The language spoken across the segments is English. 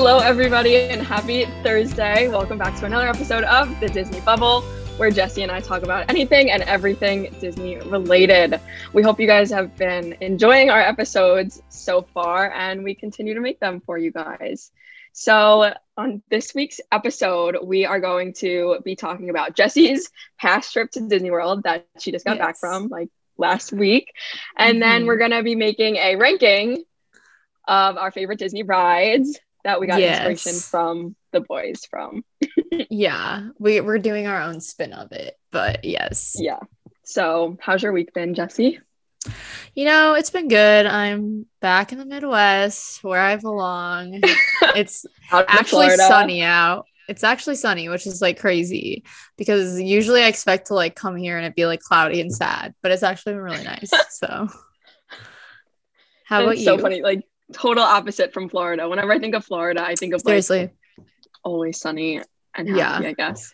Hello, everybody, and happy Thursday. Welcome back to another episode of the Disney Bubble, where Jesse and I talk about anything and everything Disney related. We hope you guys have been enjoying our episodes so far, and we continue to make them for you guys. So, on this week's episode, we are going to be talking about Jesse's past trip to Disney World that she just got Yes. back from like last week. And then Mhm. we're going to be making a ranking of our favorite Disney rides that we got inspiration from the boys from. Yeah, we we're doing our own spin of it, but yes, Yeah. So, how's your week been, Jesse? you know it's been good. I'm back in the Midwest where I belong. It's actually sunny out. It's actually sunny, which is like crazy because usually I expect to like come here and it be like cloudy and sad, but it's actually been really nice. So, how about It's you? so funny. Like, total opposite from Florida. Whenever I think of Florida, I think of like Seriously, always sunny and Yeah. happy, I guess.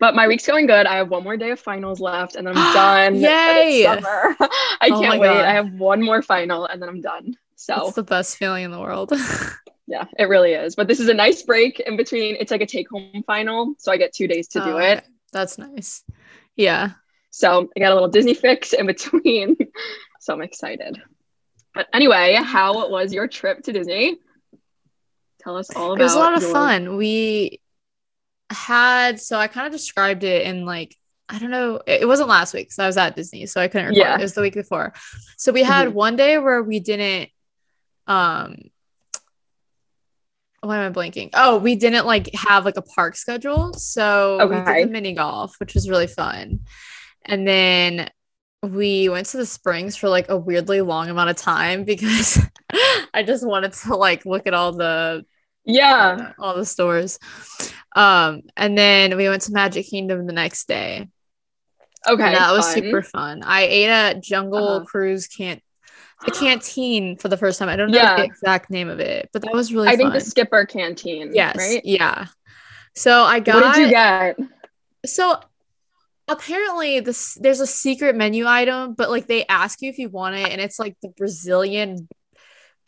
But my week's going good. I have one more day of finals left and then I'm done. Yay! summer. I Oh can't wait. God. I have one more final and then I'm done. So it's the best feeling in the world. yeah, it really is. But this is a nice break in between. It's like a take home final. So I get two days to do Oh, it. okay. That's nice. Yeah. So I got a little Disney fix in between. so I'm excited. But anyway, how was your trip to Disney? Tell us all about it was a lot of your- fun we had so i kind of described it in like i don't know it wasn't last week because i was at disney so i couldn't record Yeah. it was the week before so we had Mhm. one day where we didn't um why am i blanking oh we didn't like have like a park schedule so we Okay. did the mini golf which was really fun and then we went to the springs for like a weirdly long amount of time because I just wanted to like look at all the Yeah. all the stores. Um, and then we went to Magic Kingdom the next day. Okay. and that was super fun. I ate at Jungle Uh-huh. Cruise can't the canteen for the first time. I don't know Yeah. the exact name of it, but that was really I fun. think the Skipper Canteen. yes, Right. yeah. So I got What did you get? so apparently this there's a secret menu item, but like they ask you if you want it, and it's like the Brazilian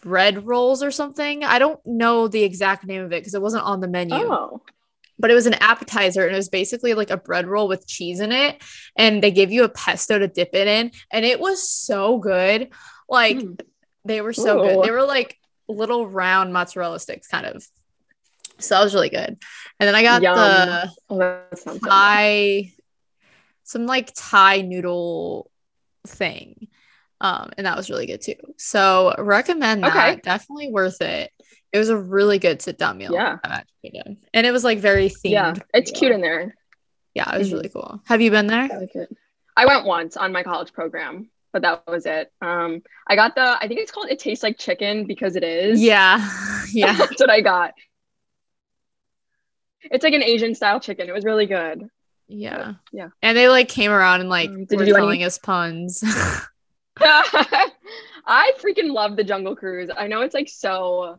bread rolls or something. I don't know the exact name of it because it wasn't on the menu. Oh. But it was an appetizer and it was basically like a bread roll with cheese in it. And they gave you a pesto to dip it in. And it was so good. Like Mm. they were so Ooh. good. They were like little round mozzarella sticks, kind of. So that was really good. And then I got Yum. the Oh, that sounds good. Thai, some like Thai noodle thing. Um, and that was really good too. So recommend that. Okay. Definitely worth it. It was a really good sit down meal. Yeah. at Magic Kingdom. And it was like very themed. Yeah, it's cute in there. Yeah, it was Mhm. really cool. Have you been there? I. I went once on my college program, but that was it. Um, I got the. I think it's called. It tastes like chicken because it is. Yeah. Yeah. that's what I got. It's like an Asian style chicken. It was really good. Yeah. Yeah. And they like came around and like Um, did you were do any- telling us puns. I freaking love the Jungle Cruise. I know it's like so.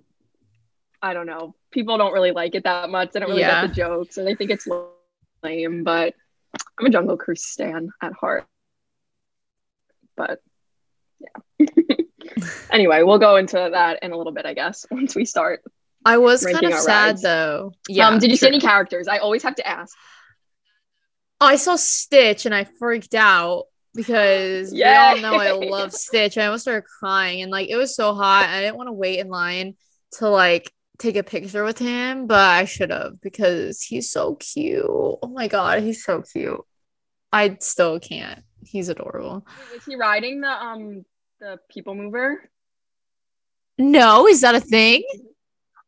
I don't know. People don't really like it that much. They don't really Yeah. get the jokes, and they think it's lame. But I'm a Jungle Cruise stan at heart. But yeah. anyway, we'll go into that in a little bit, I guess, once we start. I was kind of sad rides. though. Yeah. um, did you see any characters? I always have to ask. I saw Stitch and I freaked out because we all know I love Stitch. I almost started crying and like it was so hot. I didn't want to wait in line to like take a picture with him, but I should have because he's so cute. Oh my god, he's so cute. I still can't. He's adorable. Is he riding the um the People Mover? No, is that a thing?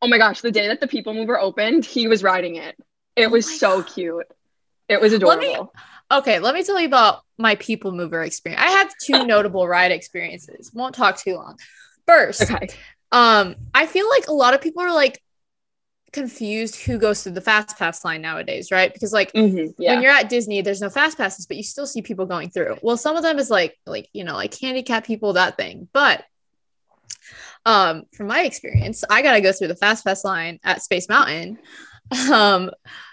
Oh my gosh, the day that the People Mover opened, he was riding it. It Oh was so God. cute. It was Let me- adorable. Okay, let me tell you about my people mover experience. I had two notable ride experiences. Won't talk too long. First, Okay. um, I feel like a lot of people are like confused who goes through the fast pass line nowadays, right? Because like Mhm, Yeah. when you're at Disney, there's no fast passes, but you still see people going through. Well, some of them is like like you know like handicap people that thing, but um from my experience, I gotta go through the fast pass line at Space Mountain, um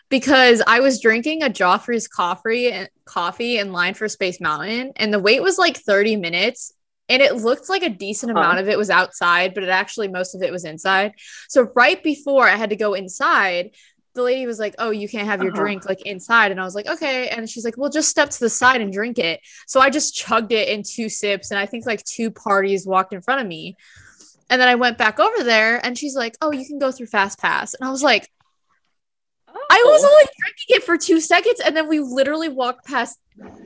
because I was drinking a Joffrey's coffee and coffee in line for Space Mountain, and the wait was like 30 minutes. and it looked like a decent amount Oh. of it was outside, but it actually most of it was inside. So right before I had to go inside, the lady was like, "Oh, you can't have your Uh-huh. drink like inside," and I was like, "Okay," and she's like, "Well, just step to the side and drink it." So I just chugged it in two sips, and I think like two parties walked in front of me, and then I went back over there, and she's like, "Oh, you can go through Fast Pass," and I was like. I was Oh. only drinking it for two seconds, and then we literally walked past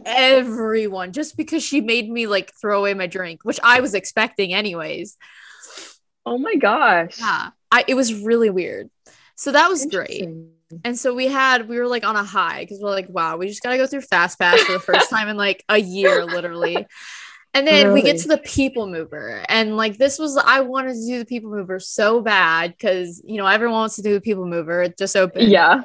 everyone just because she made me like throw away my drink, which I was expecting anyways. Oh my gosh. Yeah, I it was really weird. So that was great. And so we had we were like on a high because we're like, wow, we just gotta go through Fast Pass for the first time in like a year, literally. And then we get to the people mover. And like this was I wanted to do the people mover so bad because you know everyone wants to do the people mover. It just opened. Yeah.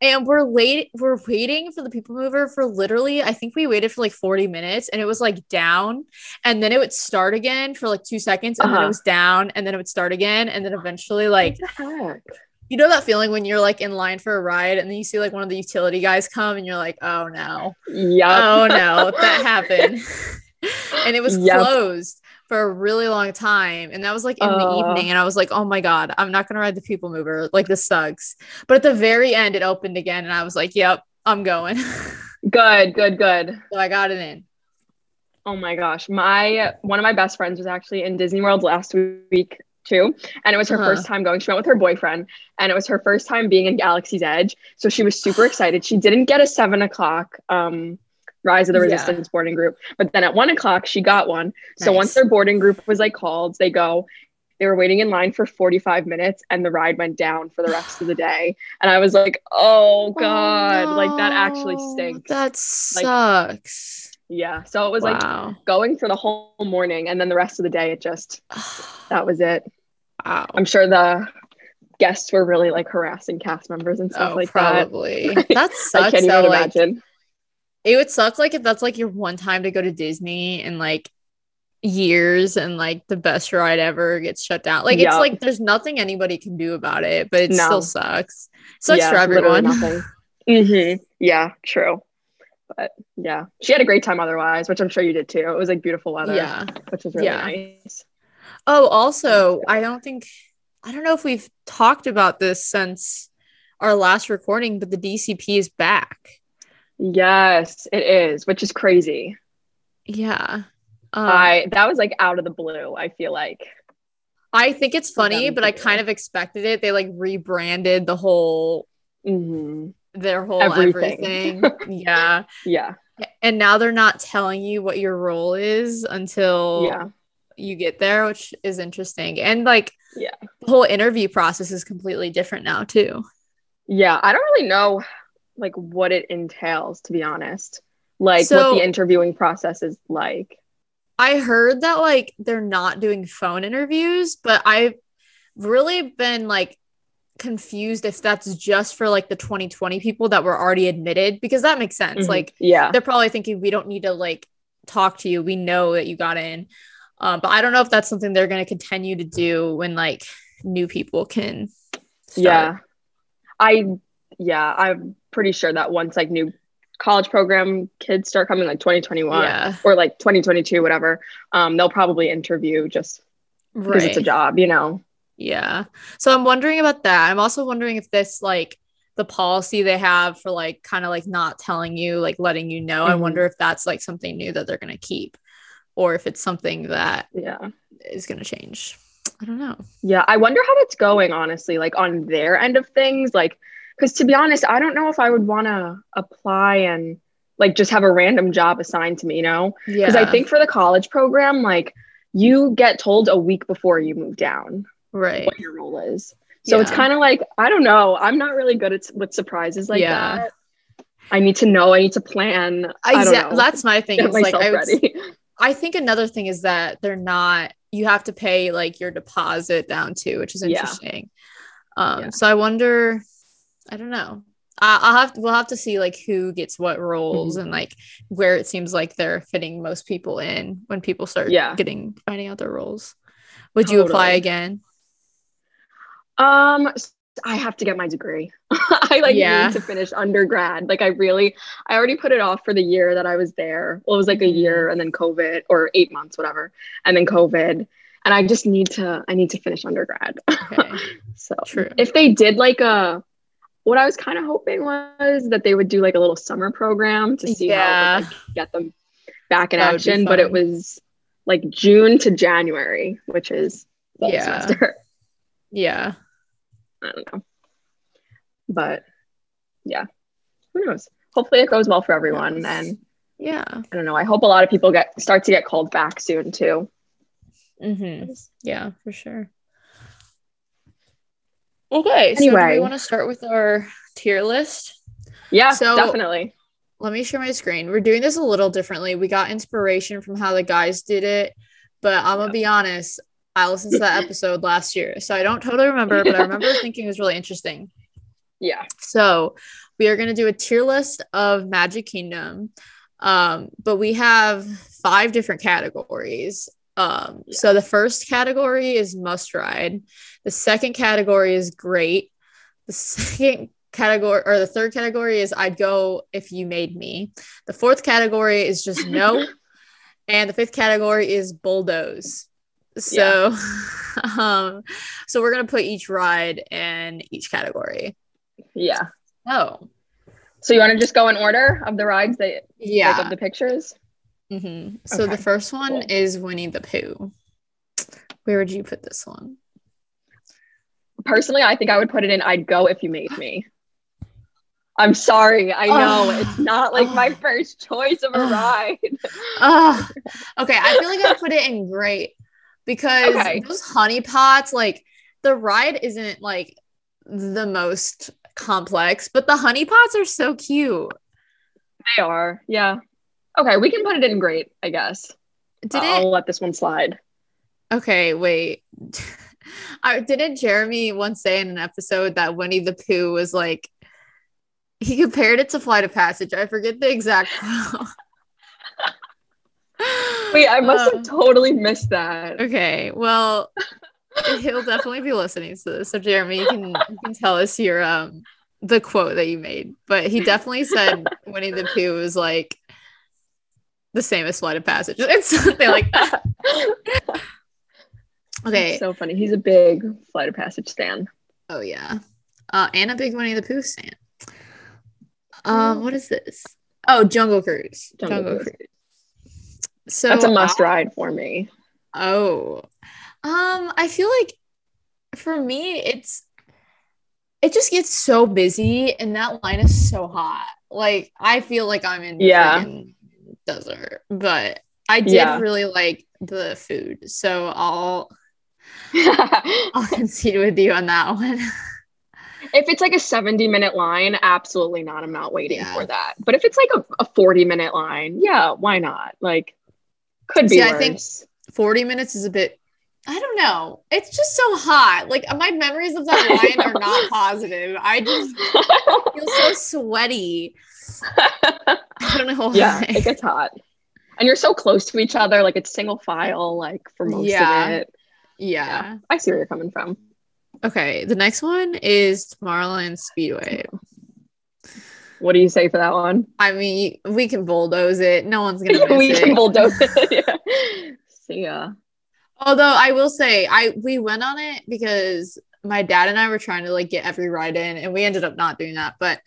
And we're late, we're waiting for the people mover for literally, I think we waited for like 40 minutes and it was like down. And then it would start again for like two seconds and then it Uh-huh. was down and then it would start again. And then eventually, like, what the heck? you know that feeling when you're like in line for a ride and then you see like one of the utility guys come and you're like, oh no, Yep. oh no, that happened. and it was Yep. closed for a really long time. And that was like in the Uh. evening. And I was like, oh my God, I'm not going to ride the people mover. Like this sucks. But at the very end, it opened again. And I was like, yep, I'm going. Good, good, good. so I got it in. Oh my gosh. My one of my best friends was actually in Disney World last week too. And it was her Uh-huh. first time going. She went with her boyfriend and it was her first time being in Galaxy's Edge. So she was super excited. She didn't get a seven o'clock um Rise of the Yeah. Resistance boarding group, but then at one o'clock she got one. So once their boarding group was like called, they go. They were waiting in line for 45 minutes and the ride went down for the rest of the day. And I was like, oh God, like that actually oh, stinks. That sucks. yeah. So it was like going for the whole morning and then the rest of the day it just that was it wow. i'm sure the guests were really like harassing cast members and stuff Oh, like probably. That that sucks. i can't though, even like, imagine it would suck like if that's like your one time to go to Disney in like years and like the best ride ever gets shut down. Like it's like there's nothing anybody can do about it, but it No. still sucks. Sucks Yeah, for everyone. nothing. hmm yeah true but yeah she had a great time otherwise which i'm sure you did too it was like beautiful weather Yeah. which was really Yeah. nice Oh, also, I don't think I don't know if we've talked about this since our last recording, but the DCP is back. Yes it is which is crazy Yeah. Um, i that was like out of the blue i feel like I think it's funny, but I kind of expected it. They like rebranded the whole hmm their whole Everything. everything. yeah. yeah And now they're not telling you what your role is until yeah you get there, which is interesting. And like Yeah. the whole interview process is completely different now too. Yeah, I don't really know like what it entails to be honest. Like So- what the interviewing process is like. I heard that like they're not doing phone interviews, but I've really been like confused if that's just for like the 2020 people that were already admitted because that makes sense. Mhm. Like yeah. they're probably thinking we don't need to like talk to you. We know that you got in. Um, but I don't know if that's something they're going to continue to do when like new people can. Start. Yeah. I yeah, I'm pretty sure that once like new college program kids start coming like 2021 Yeah. or like 2022 whatever, um they'll probably interview just because Right. it's a job, you know. Yeah. So I'm wondering about that. I'm also wondering if this like the policy they have for like kind of like not telling you, like letting you know. I Mhm. wonder if that's like something new that they're going to keep or if it's something that Yeah. is going to change. I don't know. Yeah, I wonder how it's going, honestly, like on their end of things. Like, because to be honest, I don't know if I would want to apply and like just have a random job assigned to me, you know? Yeah. Because I think for the college program, like you get told a week before you move down right. what your role is. So it's kind of like, I don't know. I'm not really good at with surprises like Yeah. that. I need to know, I need to plan. I don't Exactly. know. That's my thing. Get It's like I, would. I think another thing is that they're not. You have to pay like your deposit down too, which is interesting. Yeah. Um. Yeah. So I wonder. I don't know. I, I'll have we'll have to see like who gets what Mm-hmm. roles and like where it seems like they're fitting most people in when people start Yeah. getting finding out their roles. Would you apply again? Um, I have to get my degree. I like Yeah. need to finish undergrad. Like I really, I already put it off for the year that I was there. Well, it was like a year and then COVID or eight months, whatever, and then COVID. And I just need to, I need to finish undergrad. Okay. so True. if they did like a, what I was kind of hoping was that they would do like a little summer program to see how Yeah. would, like, get them back in That action. But it was like June to January, which is Yeah. semester. Yeah. I don't know. But yeah, who knows? Hopefully it goes well for everyone. Yes. And Yeah. I don't know. I hope a lot of people get start to get called back soon too. Mm-hmm. Yeah, for sure. Okay, so do we want to start with our tier list? Yeah, So- definitely. Let me share my screen. We're doing this a little differently. We got inspiration from how the guys did it, but I'm gonna be honest. I listened to that episode last year, so I don't totally remember, but I remember thinking it was really interesting. Yeah. So we are going to do a tier list of Magic Kingdom. Um, but we have five different categories. Um, so the first category is must ride. The second category is great. The second category or the third category is I'd go if you made me. The fourth category is just no. and the fifth category is bulldoze. So um so we're gonna put each ride in each category. Yeah. Oh, So you want to just go in order of the rides that like, yeah. of the pictures? Hmm So the first one cool. is Winnie the Pooh. Where would you put this one? Personally, I think I would put it in I'd go if you made me. I'm sorry. I know Oh. it's not like my Oh. first choice of a Oh. ride. Okay. I feel like I put it in great because Okay. those honey pots, like the ride isn't like the most complex, but the honey pots are so cute. They are. Yeah. Okay, we can put it in great, I guess. Did I'll let this one slide. Okay, wait. I didn't Jeremy once say in an episode that Winnie the Pooh was like he compared it to Flight of Passage. I forget the exact. Wait, I must have Um, totally missed that. Okay, well, he'll definitely be listening to this. So Jeremy, you can you can tell us your um the quote that you made. But he definitely said Winnie the Pooh was like the same as Flight of Passage. It's something like that. Okay. That's so funny. He's a big Flight of Passage stan. Oh yeah. Uh and a big Winnie the Pooh stand. Um, what is this? Oh, Jungle Cruise. Jungle Jungle, Cruise. Cruise. So That's a must ride for me. Oh, um, I feel like for me, it's it just gets so busy, and that line is so hot. Like I feel like I'm in Yeah. Desert, but I did Yeah. really like the food, so I'll I'll concede with you on that one. If it's like a 70 minute line, absolutely not. I'm not waiting Yeah. for that. But if it's like a, a 40 minute line, yeah, why not? Like, could be See, I think- Forty minutes is a bit. I don't know. It's just so hot. Like my memories of that line are not positive. I just feel so sweaty. I don't know. Why. yeah, it gets hot. And you're so close to each other, like it's single file, like for most Yeah. of it. yeah. yeah, I see where you're coming from. Okay, the next one is Tomorrowland Speedway. What do you say for that one? I mean, we can bulldoze it. No one's gonna we it. can bulldoze it. yeah. See ya. Although I will say, I we went on it because my dad and I were trying to like get every ride in, and we ended up not doing that. But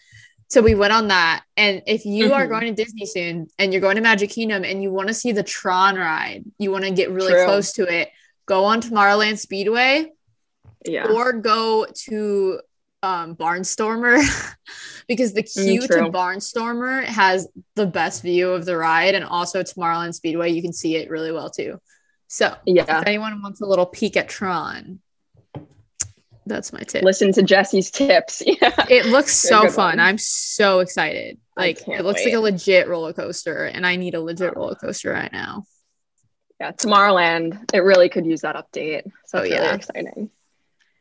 so we went on that. And if you are Mhm. going to Disney soon and you're going to Magic Kingdom and you want to see the Tron ride, you want to get really True. close to it, go on Tomorrowland Speedway. Yeah. or go to um, Barnstormer because the queue to Mm, true. Barnstormer has the best view of the ride, and also Tomorrowland Speedway, you can see it really well too. So, Yeah. if anyone wants a little peek at Tron, that's my tip. Listen to Jesse's tips. Yeah. It looks so fun. ones. I'm so excited. Like it looks wait. like a legit roller coaster, and I need a legit roller coaster right now. Yeah. Tomorrowland, it really could use that update. So Oh, yeah. really exciting.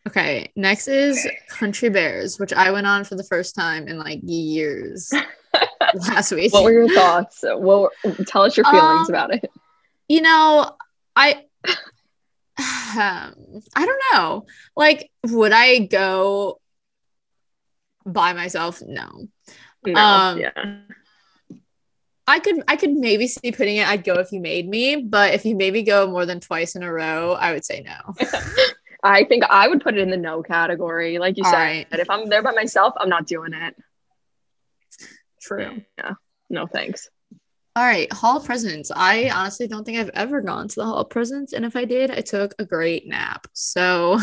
Okay, next is Country Bears, which I went on for the first time in like years last week. What were your thoughts? What were- tell us your feelings Um, about it. you know, I um, I don't know. Like, would I go by myself, no. No, Um, yeah. I could I could maybe see putting it. I'd go if you made me, but if you made me go more than twice in a row, I would say no. I think I would put it in the no category. Like you All said, right. if I'm there by myself, I'm not doing it. True. Yeah. No thanks. All right, Hall of Presidents. I honestly don't think I've ever gone to the Hall of Presidents, and if I did, I took a great nap. So,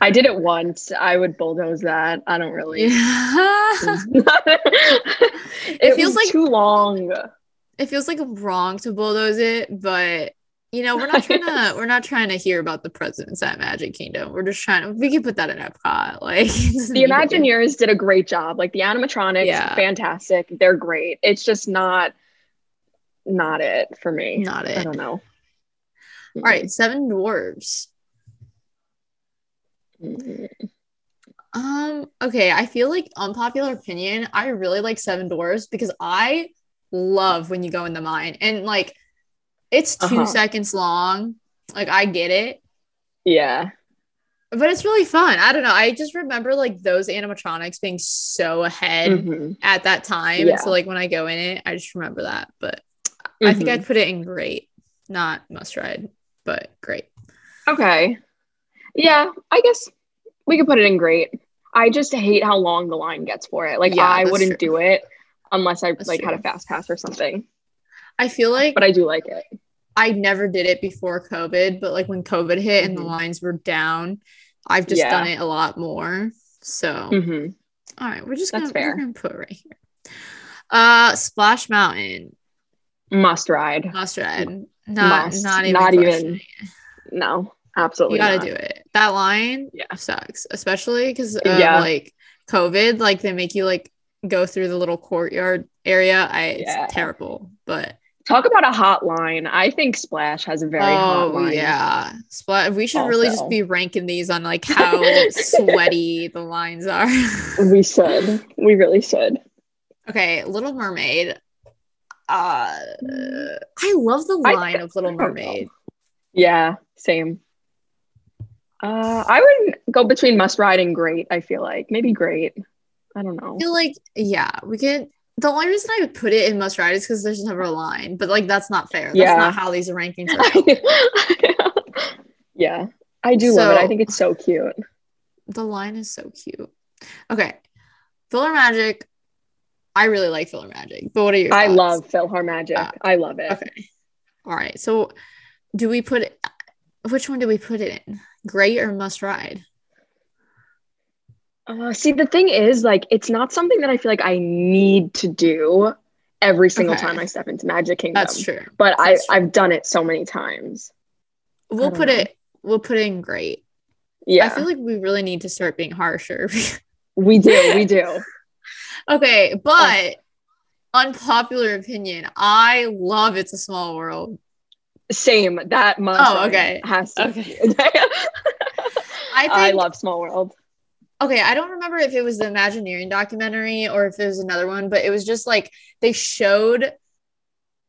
I did it once. I would bulldoze that. I don't really. yeah. it, feels like- too long. it feels like wrong to bulldoze it, but you know, we're not trying to we're not trying to hear about the presidents at Magic Kingdom. We're just trying to we can put that in Epcot. Like The need to be- Imagineers did a great job. Like the animatronics, Yeah. fantastic. They're great. It's just not, not it for me. not it. I don't know. All right, Seven Dwarves. Mm. Um, okay, I feel like unpopular opinion. I really like Seven Dwarves because I love when you go in the mine and like it's 2 Uh-huh. seconds long. Like I get it, Yeah. but it's really fun. I don't know. I just remember like those animatronics being so ahead Mhm. at that time. Yeah. So like when I go in it, I just remember that. But I think Mhm. I'd put it in great, not must ride, but great. Okay. Yeah, I guess we could put it in great. I just hate how long the line gets for it. Like Yeah, I wouldn't true. do it unless I That's like had a fast pass or something. I feel like But I do like it. I never did it before COVID, but like when COVID hit and the Mhm. lines were down, I've just Yeah. done it a lot more. So hmm all right, we're just gonna, we're gonna put it right here. Uh Splash Mountain, Must ride. must ride. Not Must. not even Not even. No, absolutely. You gotta not. do it. That line Yeah. sucks, especially because of Yeah. like COVID. Like they make you like go through the little courtyard area. I it's terrible, but Talk about a hot line. I think Splash has a very hot oh line. yeah, Splash We should really just be ranking these on like how sweaty the lines are. We should. We really should. okay, Little Mermaid. Uh, I love the I- line of Little I don't know. Mermaid. Yeah, same. Uh, I would go between must ride and great. I feel like maybe great. I don't know. I feel like yeah, we could. The only reason I would put it in must ride is because there's never a line, but like that's not fair. That's Yeah. not how these rankings are. yeah, I do love it. I think it's so cute. the line is so cute. Okay, PhilharMagic. I really like PhilharMagic, but what are your? I thoughts? love Philhar Magic. Uh, I love it. Okay, all right. So, do we put it? Which one do we put it in? Great or must ride? Uh, see, the thing is, like, it's not something that I feel like I need to do every single Okay. time I step into Magic Kingdom. That's true. But I true. I've done it so many times. We'll put know. it. We'll put it in great. Yeah, I feel like we really need to start being harsher. we do. We do. Okay, but unpopular opinion. I love It's a Small World. Same. That must. Oh, okay. Has to. Okay. I, I think love Small World. okay, I don't remember if it was the Imagineering documentary or if it was another one, but it was just like they showed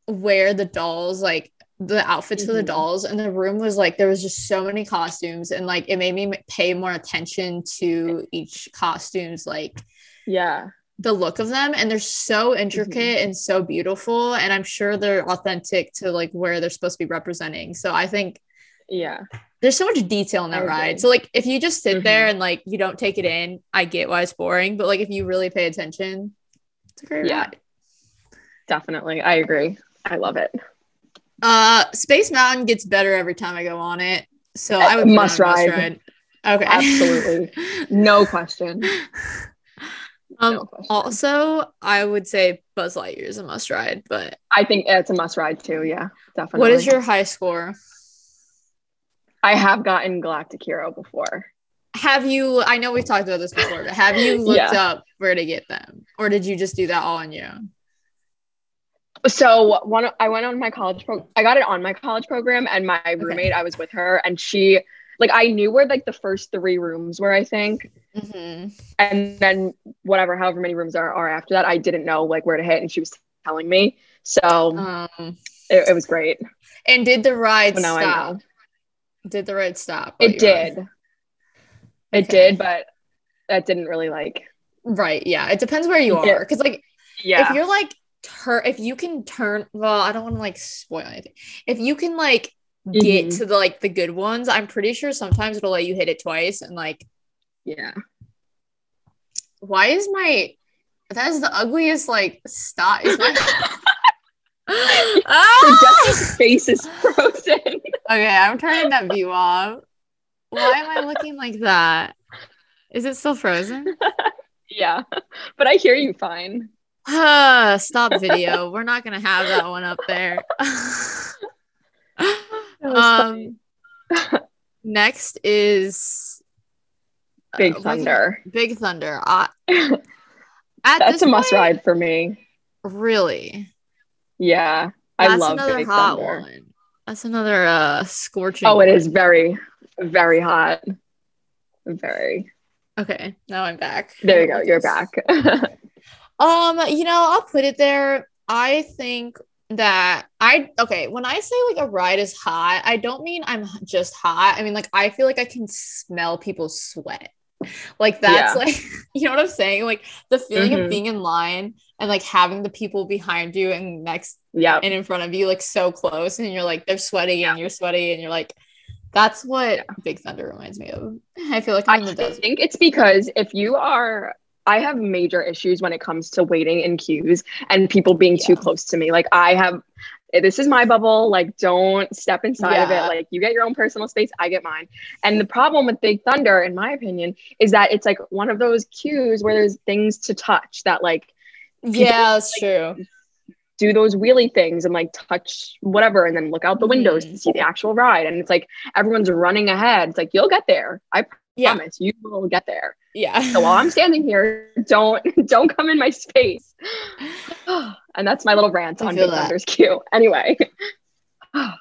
where the dolls, like the outfits for the mm-hmm. dolls, and the room was like there was just so many costumes, and like it made me pay more attention to each costume's like Yeah. The look of them, and they're so intricate and so beautiful, and I'm sure they're authentic to like where they're supposed to be representing. So I think Yeah. there's so much detail in that ride. So like if you just sit Mhm. there and like you don't take it in, I get why it's boring. But like if you really pay attention, it's a great Yeah. ride. Definitely. I agree. I love it. Uh Space Mountain gets better every time I go on it. So I would put it Must ride. Okay. Absolutely. No question. Um No also I would say Buzz Lightyear is a must ride, but I think it's a must ride too. Yeah. Definitely. what is your high score? I have gotten Galactic Hero before. Have you I know we've talked about this before, but have you looked Yeah. up where to get them? Or did you just do that all on your own? So one, I went on my college pro. I got it on my college program, and my roommate, I was with her, and she, like, I knew where like the first three rooms were, I think, Mm-hmm. and then whatever, however many rooms are, are after that, I didn't know like where to hit, and she was telling me, so Um it, it was great. and did the ride So now I stop? know Did the ride stop? it did, it Okay. did, but that didn't really like Right. Yeah. It depends where you are. Cause like Yeah. if you're like turn if you can turn well, I don't want to like spoil anything. If you can like get Mhm. to the like the good ones, I'm pretty sure sometimes it'll let you hit it twice and like yeah. why is my that is the ugliest like stop is my Ah! Face is frozen. okay i'm turning that view off why am i looking like that is it still frozen yeah. But I hear you fine. Ah, stop video we're not gonna have that one up there um next is uh, Big what can- Thunder. big thunder I, That's a must point, ride for me. really Yeah. I That's love another Big hot Thunder. one. That's another uh scorching. Oh, it one. is very, very hot. Very. Okay, now I'm back. There you go. You're back. Um, you know, I'll put it there. I think that I okay, when I say like a ride is hot, I don't mean I'm just hot. I mean like I feel like I can smell people's sweat. Like that's Yeah. like you know what I'm saying? Like the feeling Mhm. of being in line and like having the people behind you and next yeah. and in front of you like so close and you're like they're sweaty and you're sweaty and you're like that's what Yeah. Big Thunder reminds me of. I feel like I'm I think it's because if you are, I have major issues when it comes to waiting in queues and people being too close to me. Like I have, this is my bubble. Like don't step inside of it. Like you get your own personal space, I get mine. And the problem with Big Thunder, in my opinion, is that it's like one of those queues where there's things to touch that like Yeah, that's true. do those wheelie things and like touch whatever and then look out the windows Mhm. to see the actual ride. And it's like everyone's running ahead. It's like you'll get there. I Yeah, promise you will get there. yeah. So while I'm standing here, don't don't come in my space. and that's my little rant I on Big that. Thunder's queue. Anyway, I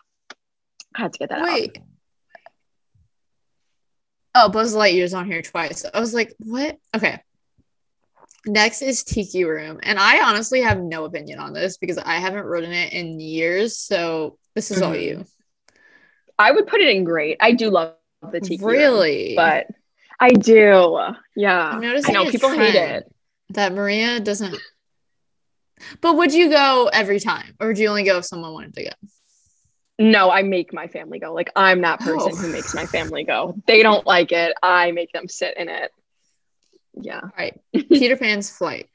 had to get that out. Wait. Oh, Buzz Lightyear's on here twice. I was like, what? Okay. Next is Tiki Room. And I honestly have no opinion on this because I haven't ridden it in years. So this is all Mhm. you. I would put it in great. I do love the tiki, room, Really? but I do. Yeah, I'm I know people hate it. that Maria doesn't. But would you go every time, or would you only go if someone wanted to go? No, I make my family go. Like I'm that person Oh. who makes my family go. They don't like it. I make them sit in it. Yeah. All right, Peter Pan's flight.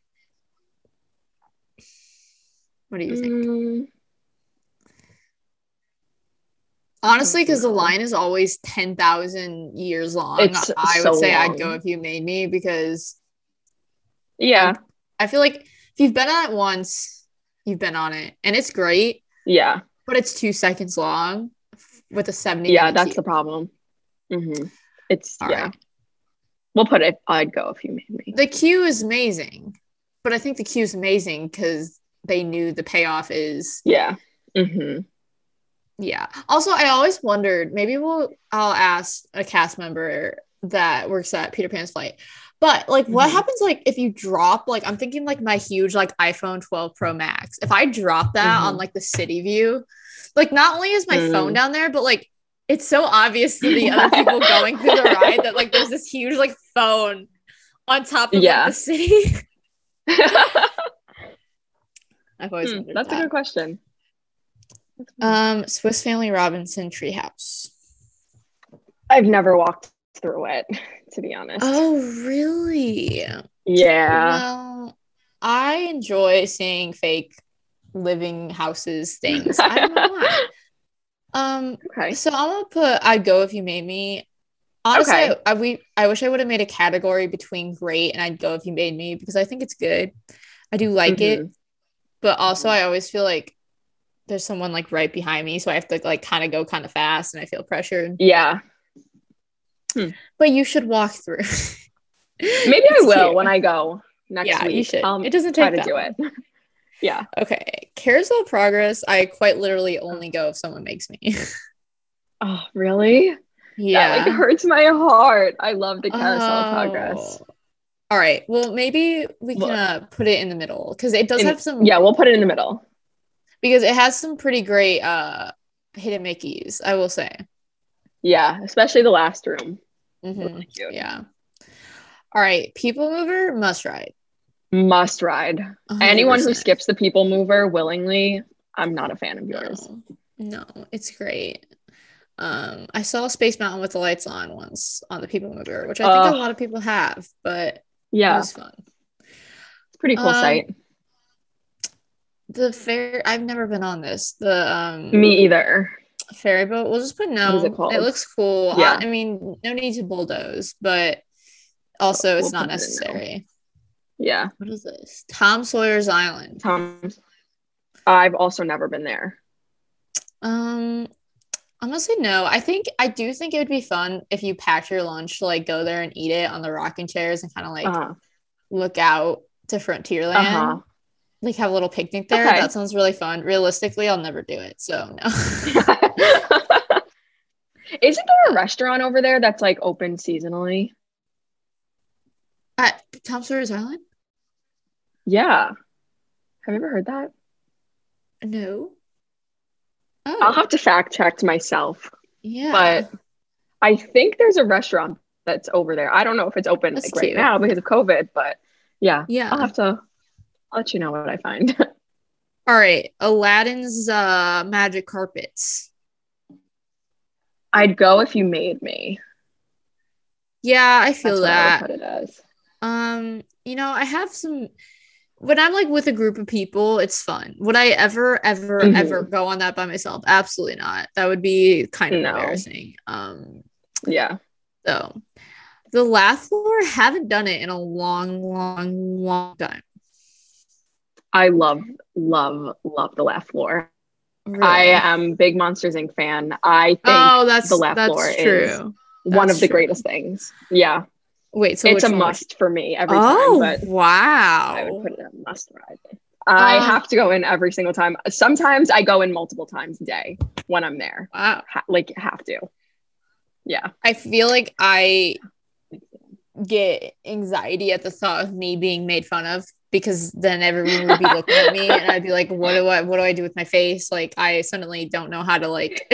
What do you think? Mm, Honestly, because the line is always ten thousand years long. It's I so would say long. I'd go if you made me because yeah. I feel like if you've been on it once, you've been on it, and it's great, Yeah. but it's two seconds long with a seventy. Yeah. That's queue. the problem. hmm It's All yeah. right. We'll put it. I'd go if you made me. the queue is amazing, but I think the queue is amazing because they knew the payoff is Yeah. Mm-hmm. Yeah. Also, I always wondered maybe we'll I'll ask a cast member that works at Peter Pan's flight. But like what Mhm. happens like if you drop like I'm thinking like my huge like iPhone 12 Pro Max. If I drop that on Mhm. like the city view, like not only is my Mm. phone down there, but like it's so obvious to the other people going through the ride that like there's this huge like phone on top of Yeah. like, the city. I've always Hmm, wondered That's a good question. Um, Swiss Family Robinson Treehouse. I've never walked through it, to be honest. Oh, really? yeah. Well, I enjoy seeing fake living houses things. I don't know why. Um, Okay. so I'm gonna put I'd go if you made me. Honestly, Okay. I, I we I wish I would have made a category between great and I'd go if you made me because I think it's good. I do like it, Mhm. but also I always feel like there's someone like right behind me, so I have to like kind of go kind of fast and I feel pressured. Yeah. But you should walk through. Maybe I will when I go next Yeah, week. you should. I'll It doesn't try take to do it. yeah. Okay, Carousel Progress. I quite literally only go if someone makes me. Oh, really? yeah. That like hurts my heart. I love the carousel Oh. progress. All right. Well, maybe we can uh, put it in the middle because it does In- have some. Yeah, we'll put it in the middle. Because it has some pretty great uh hidden Mickeys. I will say. Yeah, especially the last room. Mhm, Really. Yeah. All right, people mover must ride. Must ride. 100%. Anyone who skips the people mover willingly, I'm not a fan of yours. No, no, it's great. Um, I saw Space Mountain with the lights on once on the people mover, which I think Ugh. a lot of people have, but yeah, it was fun. it's a pretty cool Um, sight. The fair I've never been on this. The um Me either. Ferry boat. We'll just put no. it called? looks cool. Yeah. I, mean, no need to bulldoze, but also We'll it's not it necessary. Yeah. What is this? Tom Sawyer's Island. Tom. I've also never been there. Um, I'm gonna say no. I think I do think it would be fun if you packed your lunch to like go there and eat it on the rocking chairs and kind of like Uh-huh. look out to Frontierland. Uh-huh. Like have a little picnic there. Okay. That sounds really fun. Realistically, I'll never do it. So no. Isn't there a restaurant over there that's like open seasonally? At Tom Sawyer's Island? Yeah. Have you ever heard that? No. Oh, I'll have to fact check myself, yeah. but I think there's a restaurant that's over there. I don't know if it's open That's like right now because of COVID, but yeah, yeah. I'll have to I'll let you know what I find. All right. Aladdin's uh magic carpets. I'd go if you made me. Yeah, I feel That's that. what I would put it as. Um, you know, I have some when I'm like with a group of people, it's fun. Would I ever, ever, Mhm. ever go on that by myself? Absolutely not. That would be kind of No. embarrassing. Um, Yeah. so the laugh floor haven't done it in a long, long, long time. I love, love, love the laugh floor. Really. I am big Monsters Inc. fan. I think oh, that's the laugh that's floor is true. one that's of the true. greatest things. Yeah. Wait, so it's a one was- must for me every Oh, time, but wow. I would put it a must ride. I Um, have to go in every single time. Sometimes I go in multiple times a day when I'm there. wow. Ha- like have to. Yeah. I feel like I get anxiety at the thought of me being made fun of because then everyone would be looking at me and I'd be like, what do I what do I do with my face? Like I suddenly don't know how to like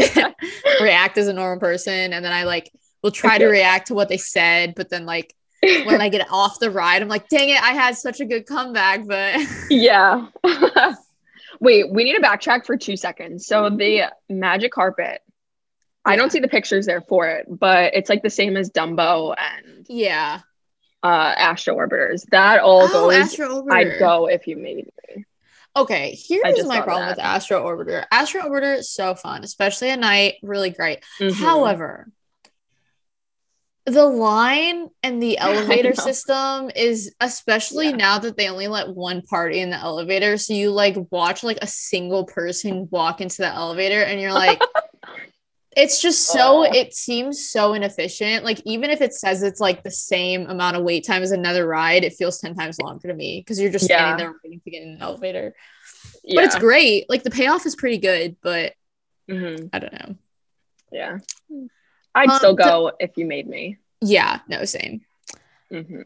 react as a normal person. And then I like will try to react to what they said, but then like when I get off the ride, I'm like, dang it, I had such a good comeback, but yeah. Wait, we need to backtrack for two seconds. So the magic carpet, I don't see the pictures there for it, but it's like the same as Dumbo and yeah. Uh Astro Orbiters. That all Oh, goes. I'd go if you made me. Okay, here's my problem that. with Astro Orbiter. Astro Orbiter is so fun, especially at night, really great. Mhm. However, the line and the elevator system is especially Yeah. now that they only let one party in the elevator. So you like watch like a single person walk into the elevator and you're like, it's just so, Oh. it seems so inefficient. Like, even if it says it's like the same amount of wait time as another ride, it feels 10 times longer to me because you're just Yeah. standing there waiting to get in the elevator. yeah. But it's great. Like, the payoff is pretty good, but Mhm. I don't know. Yeah. I'd Um, still the- go if you made me. Yeah, no, same. hmm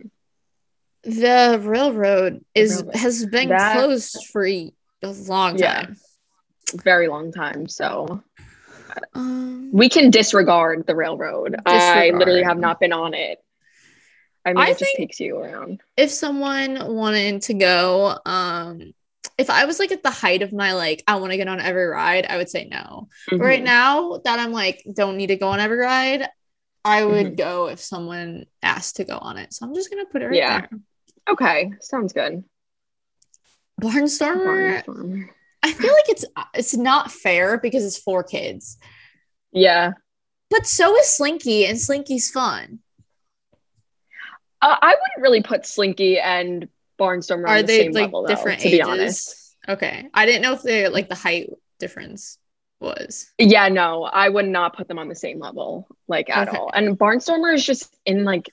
The railroad is railroad. has been That- closed for a long Yeah. time. Very long time. So Um, we can disregard the railroad. I literally have not been on it. I mean, I it just takes you around. if someone wanted to go, um, if I was like at the height of my like, I want to get on every ride, I would say no. But Right now that I'm like, don't need to go on every ride, I would Mhm. go if someone asked to go on it. So I'm just gonna put it right Yeah. there. Okay. Sounds good. Barnstormer. Barnstormer. I feel like it's it's not fair because it's for kids, Yeah. but so is Slinky, and Slinky's fun. Uh, I wouldn't really put Slinky and Barnstormer Are on the they same like level, though, different to ages? be honest. Okay, I didn't know if they like the height difference was. Yeah, no, I would not put them on the same level, like at Okay. all. And Barnstormer is just in like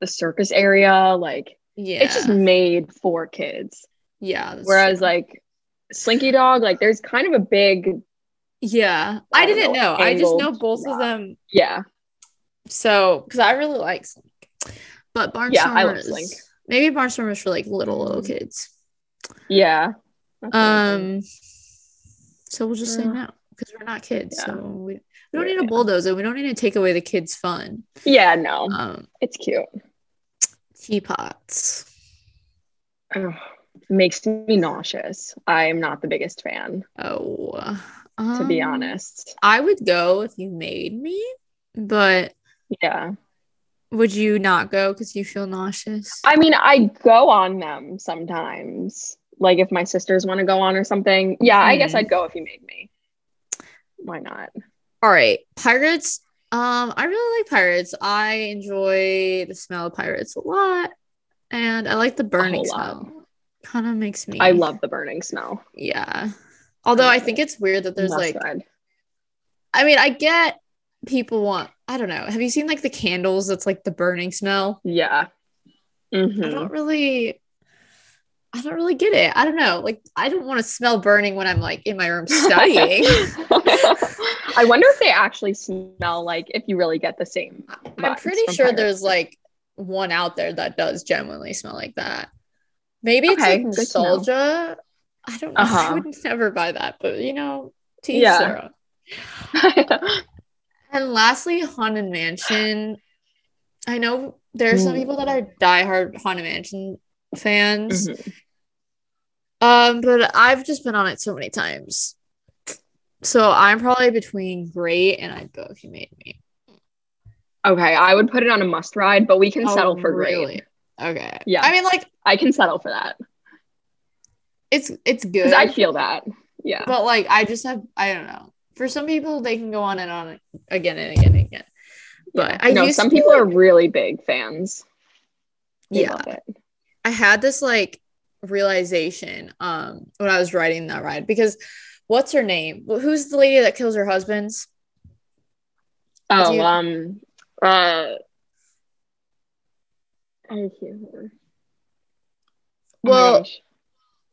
the circus area, like Yeah, it's just made for kids. yeah. Whereas true. like Slinky Dog, like there's kind of a big, yeah, I I, didn't know, know. I just know both of them. yeah, So because I really like Slink, but Barnstormers. Yeah, I love Slink. Maybe Barnstormers for like little little Mm. kids. yeah. That's what I think. Um, so we'll just say no because we're not kids. Yeah. So we, we don't need to bulldoze it. We don't need to take away the kids' fun. yeah, no, Um, it's cute. Teapots. Ugh, makes me nauseous. I am not the biggest fan, Oh. to be um, honest. I would go if you made me, but Yeah. would you not go because you feel nauseous? I mean, I go on them sometimes. Like if my sisters want to go on or something. Yeah, I guess Mhm. I'd go if you made me. Why not? All right, pirates. Um, I really like pirates. I enjoy the smell of pirates a lot, and I like the burning smell. Kind of makes me. I love the burning smell. Yeah. Although I think it's weird that there's like. I mean, I get people want. I don't know. Have you seen like the candles? That's like the burning smell. Yeah. I Mhm. don't really. I don't really get it. I don't know. Like, I don't want to smell burning when I'm like in my room studying. I wonder if they actually smell like if you really get the same. I'm pretty sure there's like one out there that does genuinely smell like that. Maybe it's Okay, like nostalgia. I don't know. I Uh-huh. would never buy that, but you know, to each Yeah. their own. And lastly, Haunted Mansion. I know there are some Mm. people that are diehard Haunted Mansion fans. Mhm. Um, but I've just been on it so many times. So I'm probably between great and I'd go if you made me. Okay, I would put it on a must ride, but we can Oh, settle for really? great. Okay. Yeah. I mean, like I can settle for that it's it's good. I feel that. Yeah. but like I just have I don't know. For some people, they can go on and on again and again and again. But Yeah. I know some people like- are really big fans. They Yeah. I had this like realization um when I was writing that ride because what's her name? Who's the lady that kills her husbands? Oh, you- um, uh, I can't remember. Oh Well.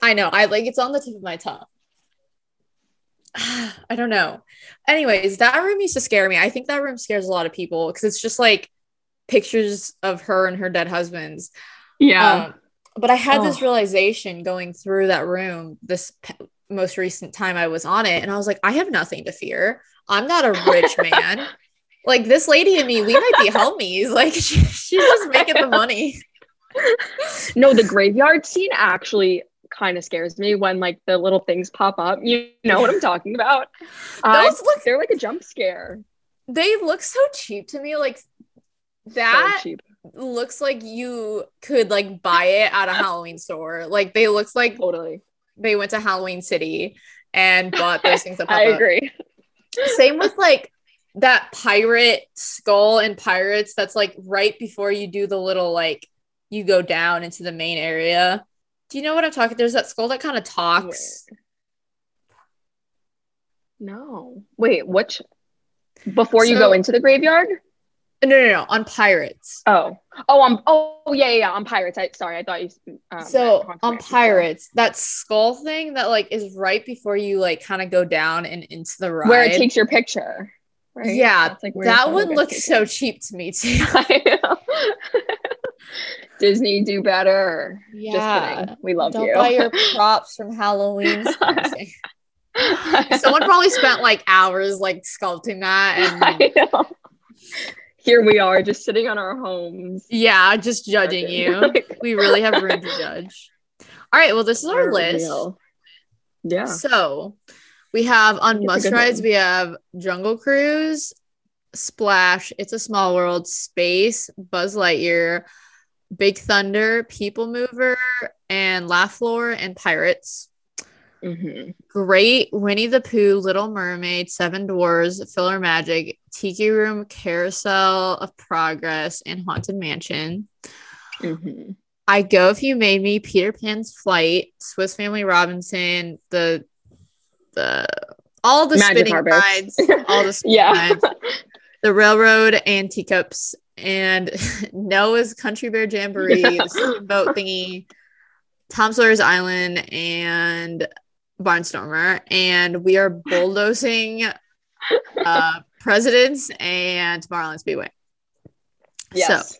I know. I like it's on the tip of my tongue. I don't know. Anyways, that room used to scare me. I think that room scares a lot of people because it's just like pictures of her and her dead husbands. yeah, Um, but I had this Oh. realization going through that room this most recent time I was on it, and I was like, I have nothing to fear. I'm not a rich man. Like this lady and me, we might be homies. Like she, she's just making the money. no, the graveyard scene actually kind of scares me when like the little things pop up. You know what I'm talking about? Uh, Those look they're like a jump scare. they look so cheap to me. Like So that cheap. looks like you could like buy it at a Halloween store. Like they looks like Totally. they went to Halloween City and bought those things that I up. agree. Same with like that pirate skull and pirates that's like right before you do the little like you go down into the main area. Do you know what I'm talking? There's that skull that kind of talks. No. Wait, which? Before you go into the graveyard? No, no, no, on pirates. Oh, oh, I'm. Oh, yeah, yeah, yeah. On pirates. I sorry, I thought you. Um, so on pirates, that skull thing that like is right before you like kind of go down and into the ride. where it takes your picture. Right? Yeah, That's, like, that one looks so cheap to me too. Disney, do better. Yeah. Just kidding. We love Don't you. buy your props from Halloween. Someone probably spent like hours like sculpting that and Here we are, just sitting on our homes. yeah, just judging you. We really have room to judge. All right, well, this is our list. real. Yeah. So we have on must rides, we have Jungle Cruise, Splash, It's a Small World, Space, Buzz Lightyear, Big Thunder, People Mover, and Laugh Floor and Pirates. Mhm. Great Winnie the Pooh, Little Mermaid, Seven Dwarfs, PhilharMagic, Tiki Room, Carousel of Progress, and Haunted Mansion. Mhm. I go if you made me Peter Pan's Flight, Swiss Family Robinson, the the all the Magic spinning Carpets. rides, all the spinning Yeah. rides, the railroad and teacups, and Noah's Country Bear Jamboree, the steamboat thingy, Tom Sawyer's Island, and Barnstormer, and we are bulldozing uh, Presidents and Tomorrowland Speedway. yes.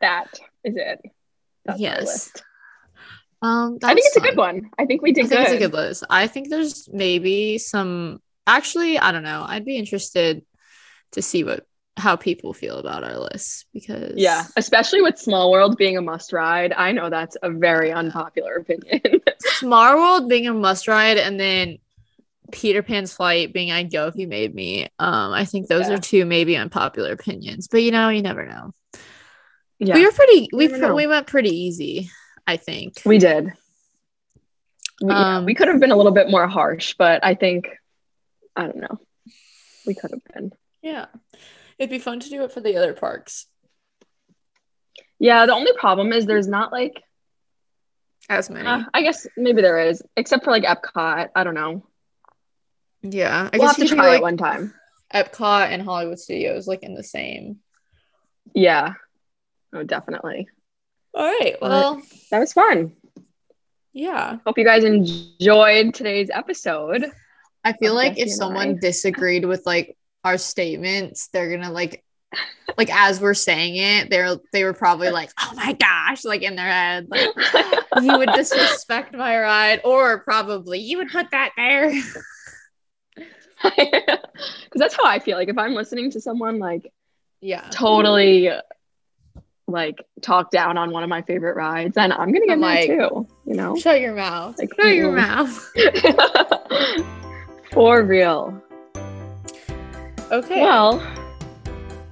that is it. That's Yes. Um, I think it's a good one. I think we did I think good. it's a good list. I think there's maybe some. Actually, I don't know. I'd be interested to see what how people feel about our list because Yeah, especially with Small World being a must ride. I know that's a very unpopular opinion. Small World being a must ride and then Peter Pan's flight being I'd go if you made me. Um, I think those Yeah. are two maybe unpopular opinions, but you know, you never know. yeah, We were pretty we we went pretty easy, I think. we did. We, Um, we could have been a little bit more harsh, but I think I don't know. We could have been. Yeah. It'd be fun to do it for the other parks. Yeah, the only problem is there's not like As many. uh, I guess maybe there is, except for like Epcot. I don't know. yeah. I we'll guess have to try do, it one time. Epcot and Hollywood Studios like in the same. Yeah. Oh, definitely. All right. But- Well, That was fun. yeah. Hope you guys enjoyed today's episode. I feel like if someone I. disagreed with like our statements, they're gonna like like as we're saying it, they're they were probably like, oh my gosh, like in their head, like you would disrespect my ride, or probably you would put that there. Because that's how I feel. Like if I'm listening to someone like Yeah. totally like talk down on one of my favorite rides, and I'm gonna get I'm like- too. You know? Shut your mouth. Like, Shut your mm. mouth. For real. Okay. Well,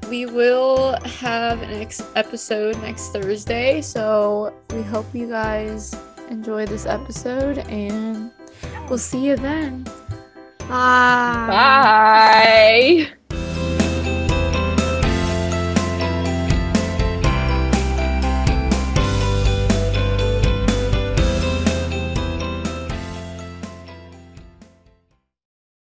we will have an next episode next Thursday. So we hope you guys enjoy this episode and we'll see you then. Bye. bye.